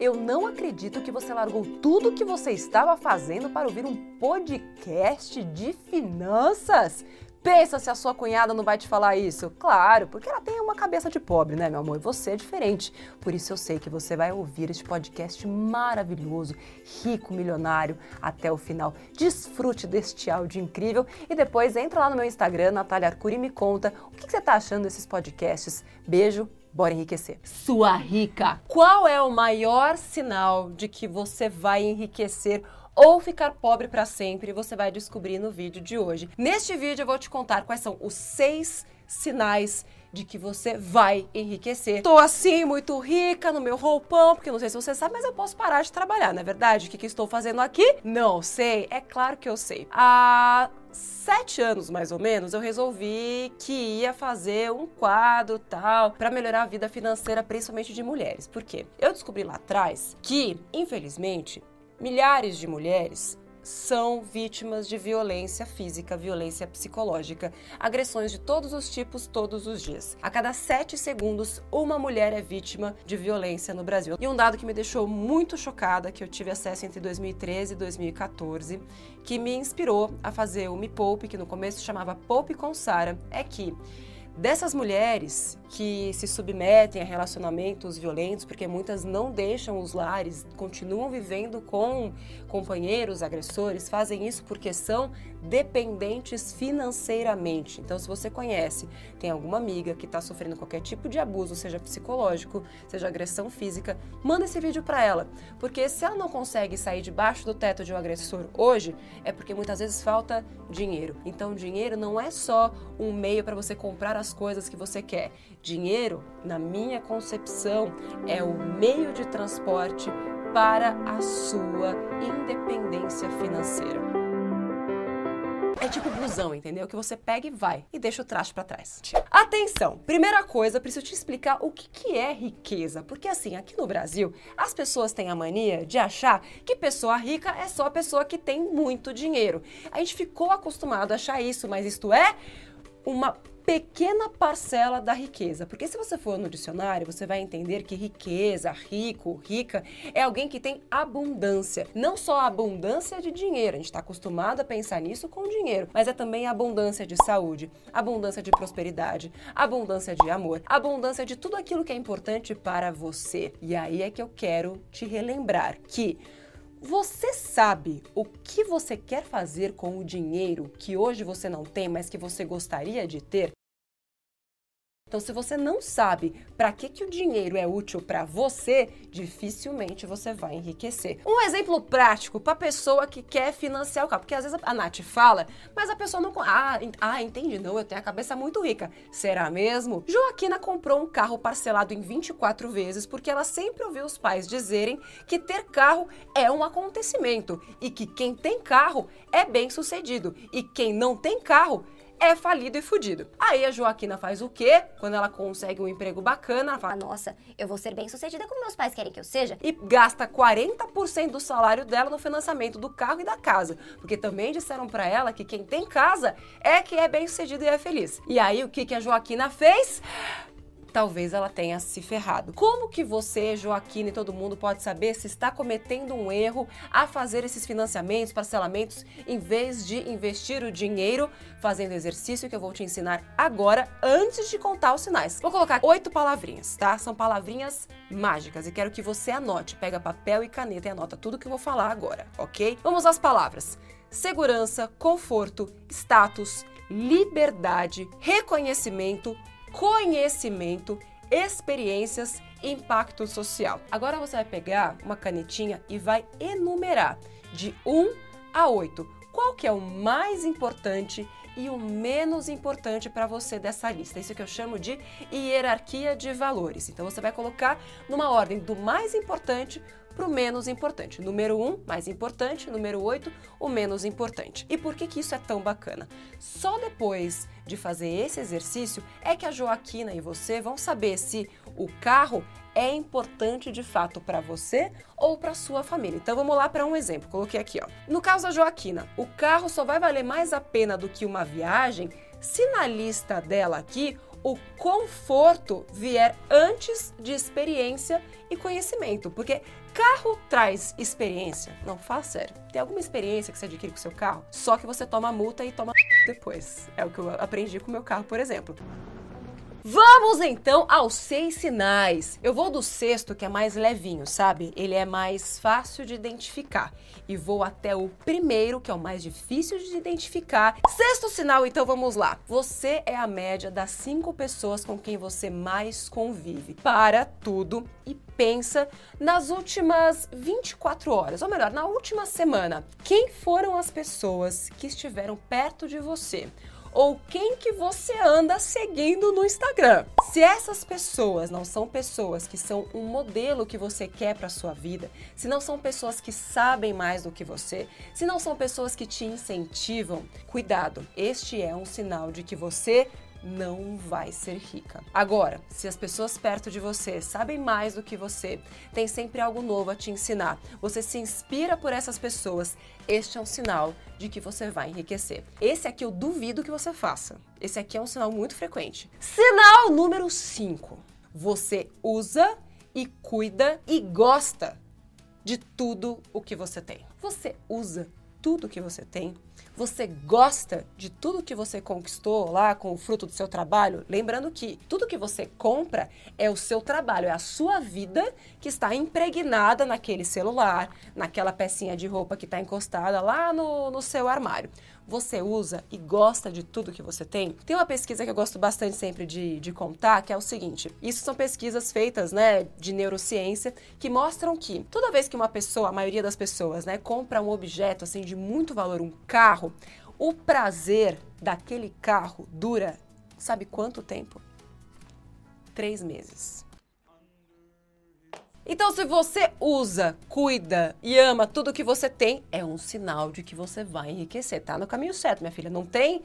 Eu não acredito que você largou tudo o que você estava fazendo para ouvir um podcast de finanças. Pensa se a sua cunhada não vai te falar isso? Claro, porque ela tem uma cabeça de pobre, né, meu amor? E você é diferente. Por isso eu sei que você vai ouvir este podcast maravilhoso, rico, milionário, até o final. Desfrute deste áudio incrível e depois entra lá no meu Instagram, Natália Arcuri, e me conta o que você está achando desses podcasts. Beijo Bora enriquecer. Sua rica, qual é o maior sinal de que você vai enriquecer ou ficar pobre para sempre? Você vai descobrir no vídeo de hoje. Neste vídeo eu vou te contar quais são os seis sinais de que você vai enriquecer. Tô assim, muito rica no meu roupão, porque não sei se você sabe, mas eu posso parar de trabalhar, não é verdade? O que, que estou fazendo aqui? Não sei. É claro que eu sei. Há sete anos, mais ou menos, eu resolvi que ia fazer um quadro tal para melhorar a vida financeira, principalmente de mulheres. Por quê? Eu descobri lá atrás que, infelizmente, milhares de mulheres são vítimas de violência física, violência psicológica, agressões de todos os tipos, todos os dias. A cada sete segundos, uma mulher é vítima de violência no Brasil. E um dado que me deixou muito chocada, que eu tive acesso entre 2013 e 2014, que me inspirou a fazer o Me Poupe, que no começo chamava Poupe com Sara, é que dessas mulheres que se submetem a relacionamentos violentos, porque muitas não deixam os lares, continuam vivendo com companheiros agressores, fazem isso porque são dependentes financeiramente. Então, se você conhece, tem alguma amiga que está sofrendo qualquer tipo de abuso, seja psicológico, seja agressão física, manda esse vídeo para ela, porque se ela não consegue sair debaixo do teto de um agressor hoje, é porque muitas vezes falta dinheiro. Então, dinheiro não é só um meio para você comprar as coisas que você quer. Dinheiro, na minha concepção, é o meio de transporte para a sua independência financeira. É tipo busão, entendeu? Que você pega e vai e deixa o traste para trás. Atenção! Primeira coisa, preciso te explicar o que, que é riqueza. Porque assim, aqui no Brasil, as pessoas têm a mania de achar que pessoa rica é só a pessoa que tem muito dinheiro. A gente ficou acostumado a achar isso, mas isto é uma pequena parcela da riqueza. Porque se você for no dicionário, você vai entender que riqueza, rico, rica, é alguém que tem abundância. Não só abundância de dinheiro, a gente está acostumado a pensar nisso com dinheiro, mas é também abundância de saúde, abundância de prosperidade, abundância de amor, abundância de tudo aquilo que é importante para você. E aí é que eu quero te relembrar que você sabe o que você quer fazer com o dinheiro que hoje você não tem, mas que você gostaria de ter? Então, se você não sabe para que, que o dinheiro é útil para você, dificilmente você vai enriquecer. Um exemplo prático para pessoa que quer financiar o carro, porque às vezes a Nath fala, mas a pessoa não. Ah, ah, entendi, não, eu tenho a cabeça muito rica. Será mesmo? Joaquina comprou um carro parcelado em 24 vezes porque ela sempre ouviu os pais dizerem que ter carro é um acontecimento e que quem tem carro é bem sucedido e quem não tem carro é falido e fudido. Aí a Joaquina faz o quê? Quando ela consegue um emprego bacana, ela fala: Nossa, eu vou ser bem sucedida como meus pais querem que eu seja. E gasta 40% do salário dela no financiamento do carro e da casa. Porque também disseram para ela que quem tem casa é que é bem sucedido e é feliz. E aí o que, que a Joaquina fez? Talvez ela tenha se ferrado. Como que você, Joaquina e todo mundo pode saber se está cometendo um erro a fazer esses financiamentos, parcelamentos, em vez de investir o dinheiro fazendo exercício que eu vou te ensinar agora, antes de contar os sinais? Vou colocar oito palavrinhas, tá? São palavrinhas mágicas e quero que você anote. Pega papel e caneta e anota tudo que eu vou falar agora, ok? Vamos às palavras: segurança, conforto, status, liberdade, reconhecimento, conhecimento, experiências, impacto social. Agora você vai pegar uma canetinha e vai enumerar de 1 a 8 qual que é o mais importante e o menos importante para você dessa lista. Isso que eu chamo de hierarquia de valores. Então você vai colocar numa ordem do mais importante para o menos importante. Número 1, um, mais importante. Número 8, o menos importante. E por que, que isso é tão bacana? Só depois de fazer esse exercício é que a Joaquina e você vão saber se o carro é importante de fato para você ou para sua família. Então vamos lá para um exemplo. Coloquei aqui, ó. No caso da Joaquina, o carro só vai valer mais a pena do que uma viagem se na lista dela aqui o conforto vier antes de experiência e conhecimento, porque carro traz experiência. Não, fala sério. Tem alguma experiência que você adquire com seu carro? Só que você toma multa e toma depois. É o que eu aprendi com o meu carro, por exemplo. Vamos então aos seis sinais. Eu vou do sexto, que é mais levinho, sabe? Ele é mais fácil de identificar. E vou até o primeiro, que é o mais difícil de identificar. Sexto sinal, então vamos lá. Você é a média das cinco pessoas com quem você mais convive. Para tudo e pensa nas últimas 24 horas, ou melhor, na última semana. Quem foram as pessoas que estiveram perto de você? Ou quem que você anda seguindo no Instagram. Se essas pessoas não são pessoas que são um modelo que você quer para sua vida, se não são pessoas que sabem mais do que você, se não são pessoas que te incentivam, cuidado. Este é um sinal de que você não vai ser rica. Agora, se as pessoas perto de você sabem mais do que você, tem sempre algo novo a te ensinar, você se inspira por essas pessoas, este é um sinal de que você vai enriquecer. Esse aqui eu duvido que você faça. Esse aqui é um sinal muito frequente. Sinal número 5. Você usa e cuida e gosta de tudo o que você tem. Você usa tudo que você tem, você gosta de tudo que você conquistou lá com o fruto do seu trabalho, lembrando que tudo que você compra é o seu trabalho, é a sua vida que está impregnada naquele celular, naquela pecinha de roupa que está encostada lá no, no seu armário você usa e gosta de tudo que você tem? Tem uma pesquisa que eu gosto bastante sempre de, de contar, que é o seguinte: isso são pesquisas feitas, né, de neurociência, que mostram que toda vez que uma pessoa, a maioria das pessoas, né, compra um objeto assim de muito valor, um carro, o prazer daquele carro dura, sabe quanto tempo? Três meses. Então, se você usa, cuida e ama tudo que você tem, é um sinal de que você vai enriquecer. Tá no caminho certo, minha filha. Não tem?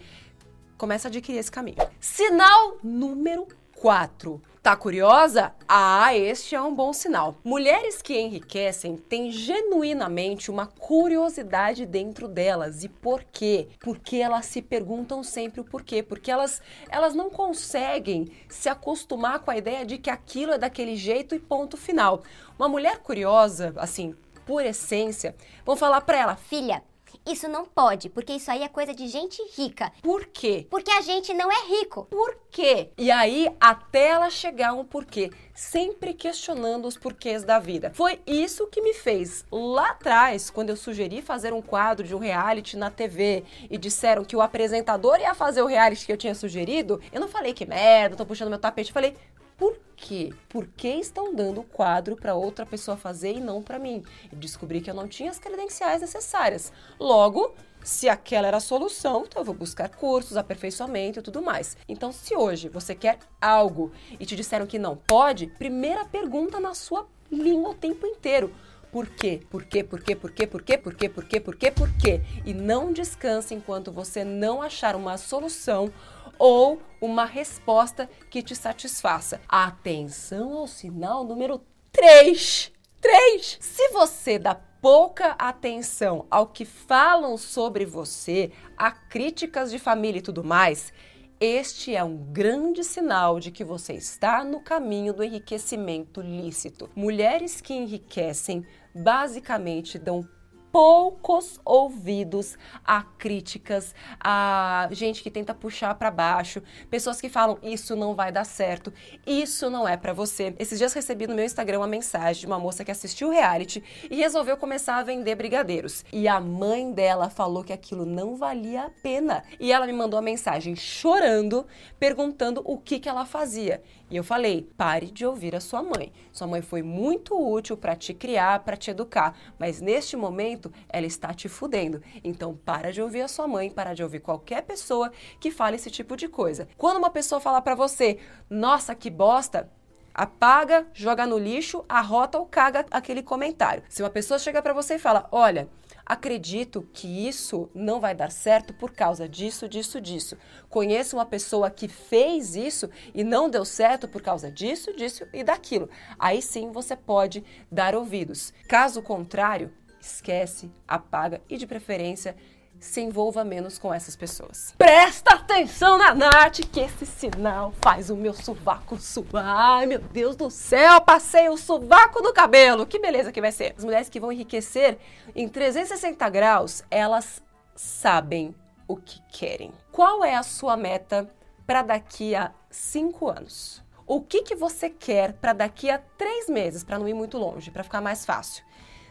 Começa a adquirir esse caminho. Sinal número 4. Tá curiosa? Ah, este é um bom sinal. Mulheres que enriquecem têm genuinamente uma curiosidade dentro delas. E por quê? Porque elas se perguntam sempre o porquê. Porque elas, elas não conseguem se acostumar com a ideia de que aquilo é daquele jeito e ponto final. Uma mulher curiosa, assim, por essência, vão falar para ela: Filha, isso não pode, porque isso aí é coisa de gente rica. Por quê? Porque a gente não é rico. Por quê? E aí, até ela chegar um porquê, sempre questionando os porquês da vida. Foi isso que me fez lá atrás, quando eu sugeri fazer um quadro de um reality na TV e disseram que o apresentador ia fazer o reality que eu tinha sugerido. Eu não falei que merda, tô puxando meu tapete, eu falei, por quê? Por que estão dando o quadro para outra pessoa fazer e não para mim? E descobri que eu não tinha as credenciais necessárias. Logo, se aquela era a solução, então eu vou buscar cursos, aperfeiçoamento e tudo mais. Então, se hoje você quer algo e te disseram que não pode, primeira pergunta na sua língua o tempo inteiro. Por quê? Por quê? Por quê? Por quê? Por quê? Por quê? Por quê? Por quê? Por quê? E não descanse enquanto você não achar uma solução ou uma resposta que te satisfaça. Atenção ao sinal número 3. 3. Se você dá pouca atenção ao que falam sobre você, a críticas de família e tudo mais, este é um grande sinal de que você está no caminho do enriquecimento lícito. Mulheres que enriquecem basicamente dão poucos ouvidos a críticas, a gente que tenta puxar para baixo, pessoas que falam isso não vai dar certo, isso não é para você. Esses dias recebi no meu Instagram uma mensagem de uma moça que assistiu o reality e resolveu começar a vender brigadeiros. E a mãe dela falou que aquilo não valia a pena. E ela me mandou uma mensagem chorando, perguntando o que que ela fazia. E eu falei: pare de ouvir a sua mãe. Sua mãe foi muito útil para te criar, para te educar, mas neste momento ela está te fudendo. Então para de ouvir a sua mãe, para de ouvir qualquer pessoa que fale esse tipo de coisa. Quando uma pessoa falar para você: "Nossa, que bosta", apaga, joga no lixo, arrota ou caga aquele comentário. Se uma pessoa chega para você e fala: "Olha, acredito que isso não vai dar certo por causa disso, disso, disso. Conheço uma pessoa que fez isso e não deu certo por causa disso, disso e daquilo. Aí sim você pode dar ouvidos. Caso contrário, esquece, apaga e de preferência se envolva menos com essas pessoas. Presta atenção na Nath, que esse sinal faz o meu sovaco suar. Ai, meu Deus do céu, passei o sovaco no cabelo. Que beleza que vai ser. As mulheres que vão enriquecer em 360 graus, elas sabem o que querem. Qual é a sua meta para daqui a cinco anos? O que, que você quer para daqui a três meses, para não ir muito longe, para ficar mais fácil?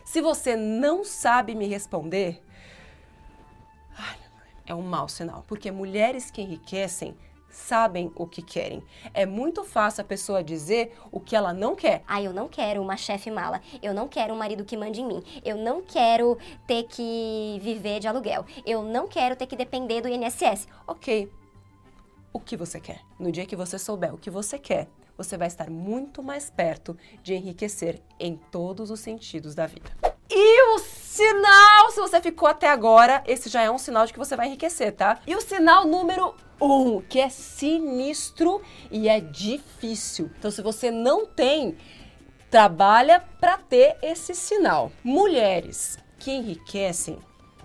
Se você não sabe me responder, é um mau sinal, porque mulheres que enriquecem sabem o que querem. É muito fácil a pessoa dizer o que ela não quer. Ah, eu não quero uma chefe mala. Eu não quero um marido que mande em mim. Eu não quero ter que viver de aluguel. Eu não quero ter que depender do INSS. Ok. O que você quer? No dia que você souber o que você quer, você vai estar muito mais perto de enriquecer em todos os sentidos da vida. E o sinal, se você ficou até agora, esse já é um sinal de que você vai enriquecer, tá? E o sinal número um, que é sinistro e é difícil. Então, se você não tem, trabalha para ter esse sinal. Mulheres que enriquecem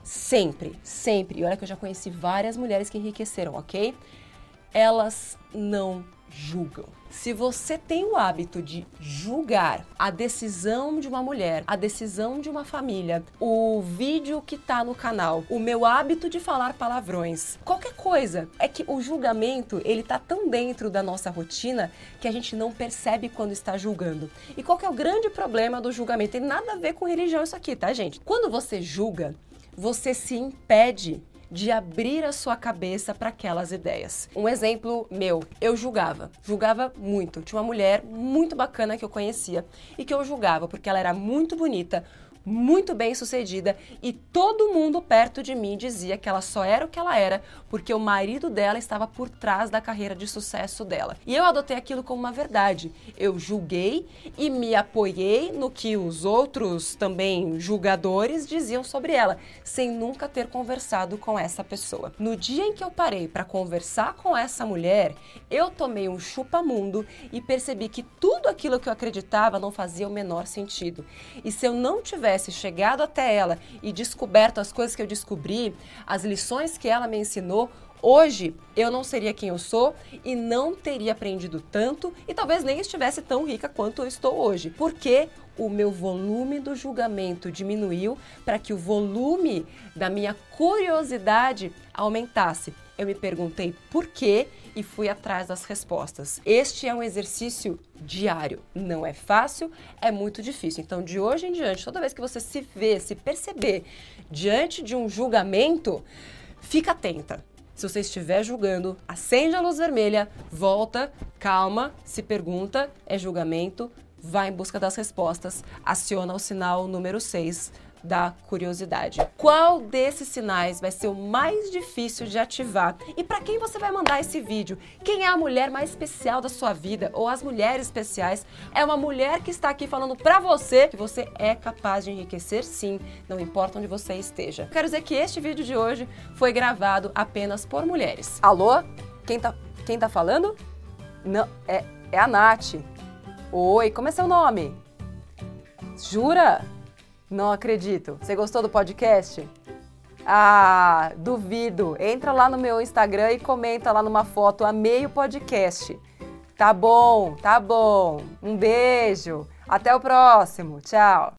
sempre, sempre. E olha que eu já conheci várias mulheres que enriqueceram, ok? Elas não julgam. Se você tem o hábito de julgar a decisão de uma mulher, a decisão de uma família, o vídeo que tá no canal, o meu hábito de falar palavrões, qualquer coisa, é que o julgamento, ele tá tão dentro da nossa rotina que a gente não percebe quando está julgando. E qual que é o grande problema do julgamento? Tem nada a ver com religião isso aqui, tá, gente? Quando você julga, você se impede de abrir a sua cabeça para aquelas ideias. Um exemplo meu, eu julgava, julgava muito. Tinha uma mulher muito bacana que eu conhecia e que eu julgava porque ela era muito bonita, muito bem sucedida e todo mundo perto de mim dizia que ela só era o que ela era porque o marido dela estava por trás da carreira de sucesso dela. E eu adotei aquilo como uma verdade. Eu julguei e me apoiei no que os outros também julgadores diziam sobre ela, sem nunca ter conversado com essa pessoa. No dia em que eu parei para conversar com essa mulher, eu tomei um chupa-mundo e percebi que tudo aquilo que eu acreditava não fazia o menor sentido. E se eu não tivesse tivesse chegado até ela e descoberto as coisas que eu descobri, as lições que ela me ensinou, hoje eu não seria quem eu sou e não teria aprendido tanto e talvez nem estivesse tão rica quanto eu estou hoje. Porque o meu volume do julgamento diminuiu para que o volume da minha curiosidade aumentasse. Eu me perguntei por quê e fui atrás das respostas. Este é um exercício diário. Não é fácil, é muito difícil. Então, de hoje em diante, toda vez que você se vê, se perceber diante de um julgamento, fica atenta. Se você estiver julgando, acende a luz vermelha, volta, calma, se pergunta, é julgamento, vai em busca das respostas, aciona o sinal número 6 da curiosidade. Qual desses sinais vai ser o mais difícil de ativar? E para quem você vai mandar esse vídeo? Quem é a mulher mais especial da sua vida ou as mulheres especiais? É uma mulher que está aqui falando para você que você é capaz de enriquecer sim, não importa onde você esteja. Quero dizer que este vídeo de hoje foi gravado apenas por mulheres. Alô? Quem tá, quem tá falando? Não, é, é a Nath. Oi, como é seu nome? Jura? Não acredito. Você gostou do podcast? Ah, duvido. Entra lá no meu Instagram e comenta lá numa foto. Amei o podcast. Tá bom, tá bom. Um beijo. Até o próximo. Tchau.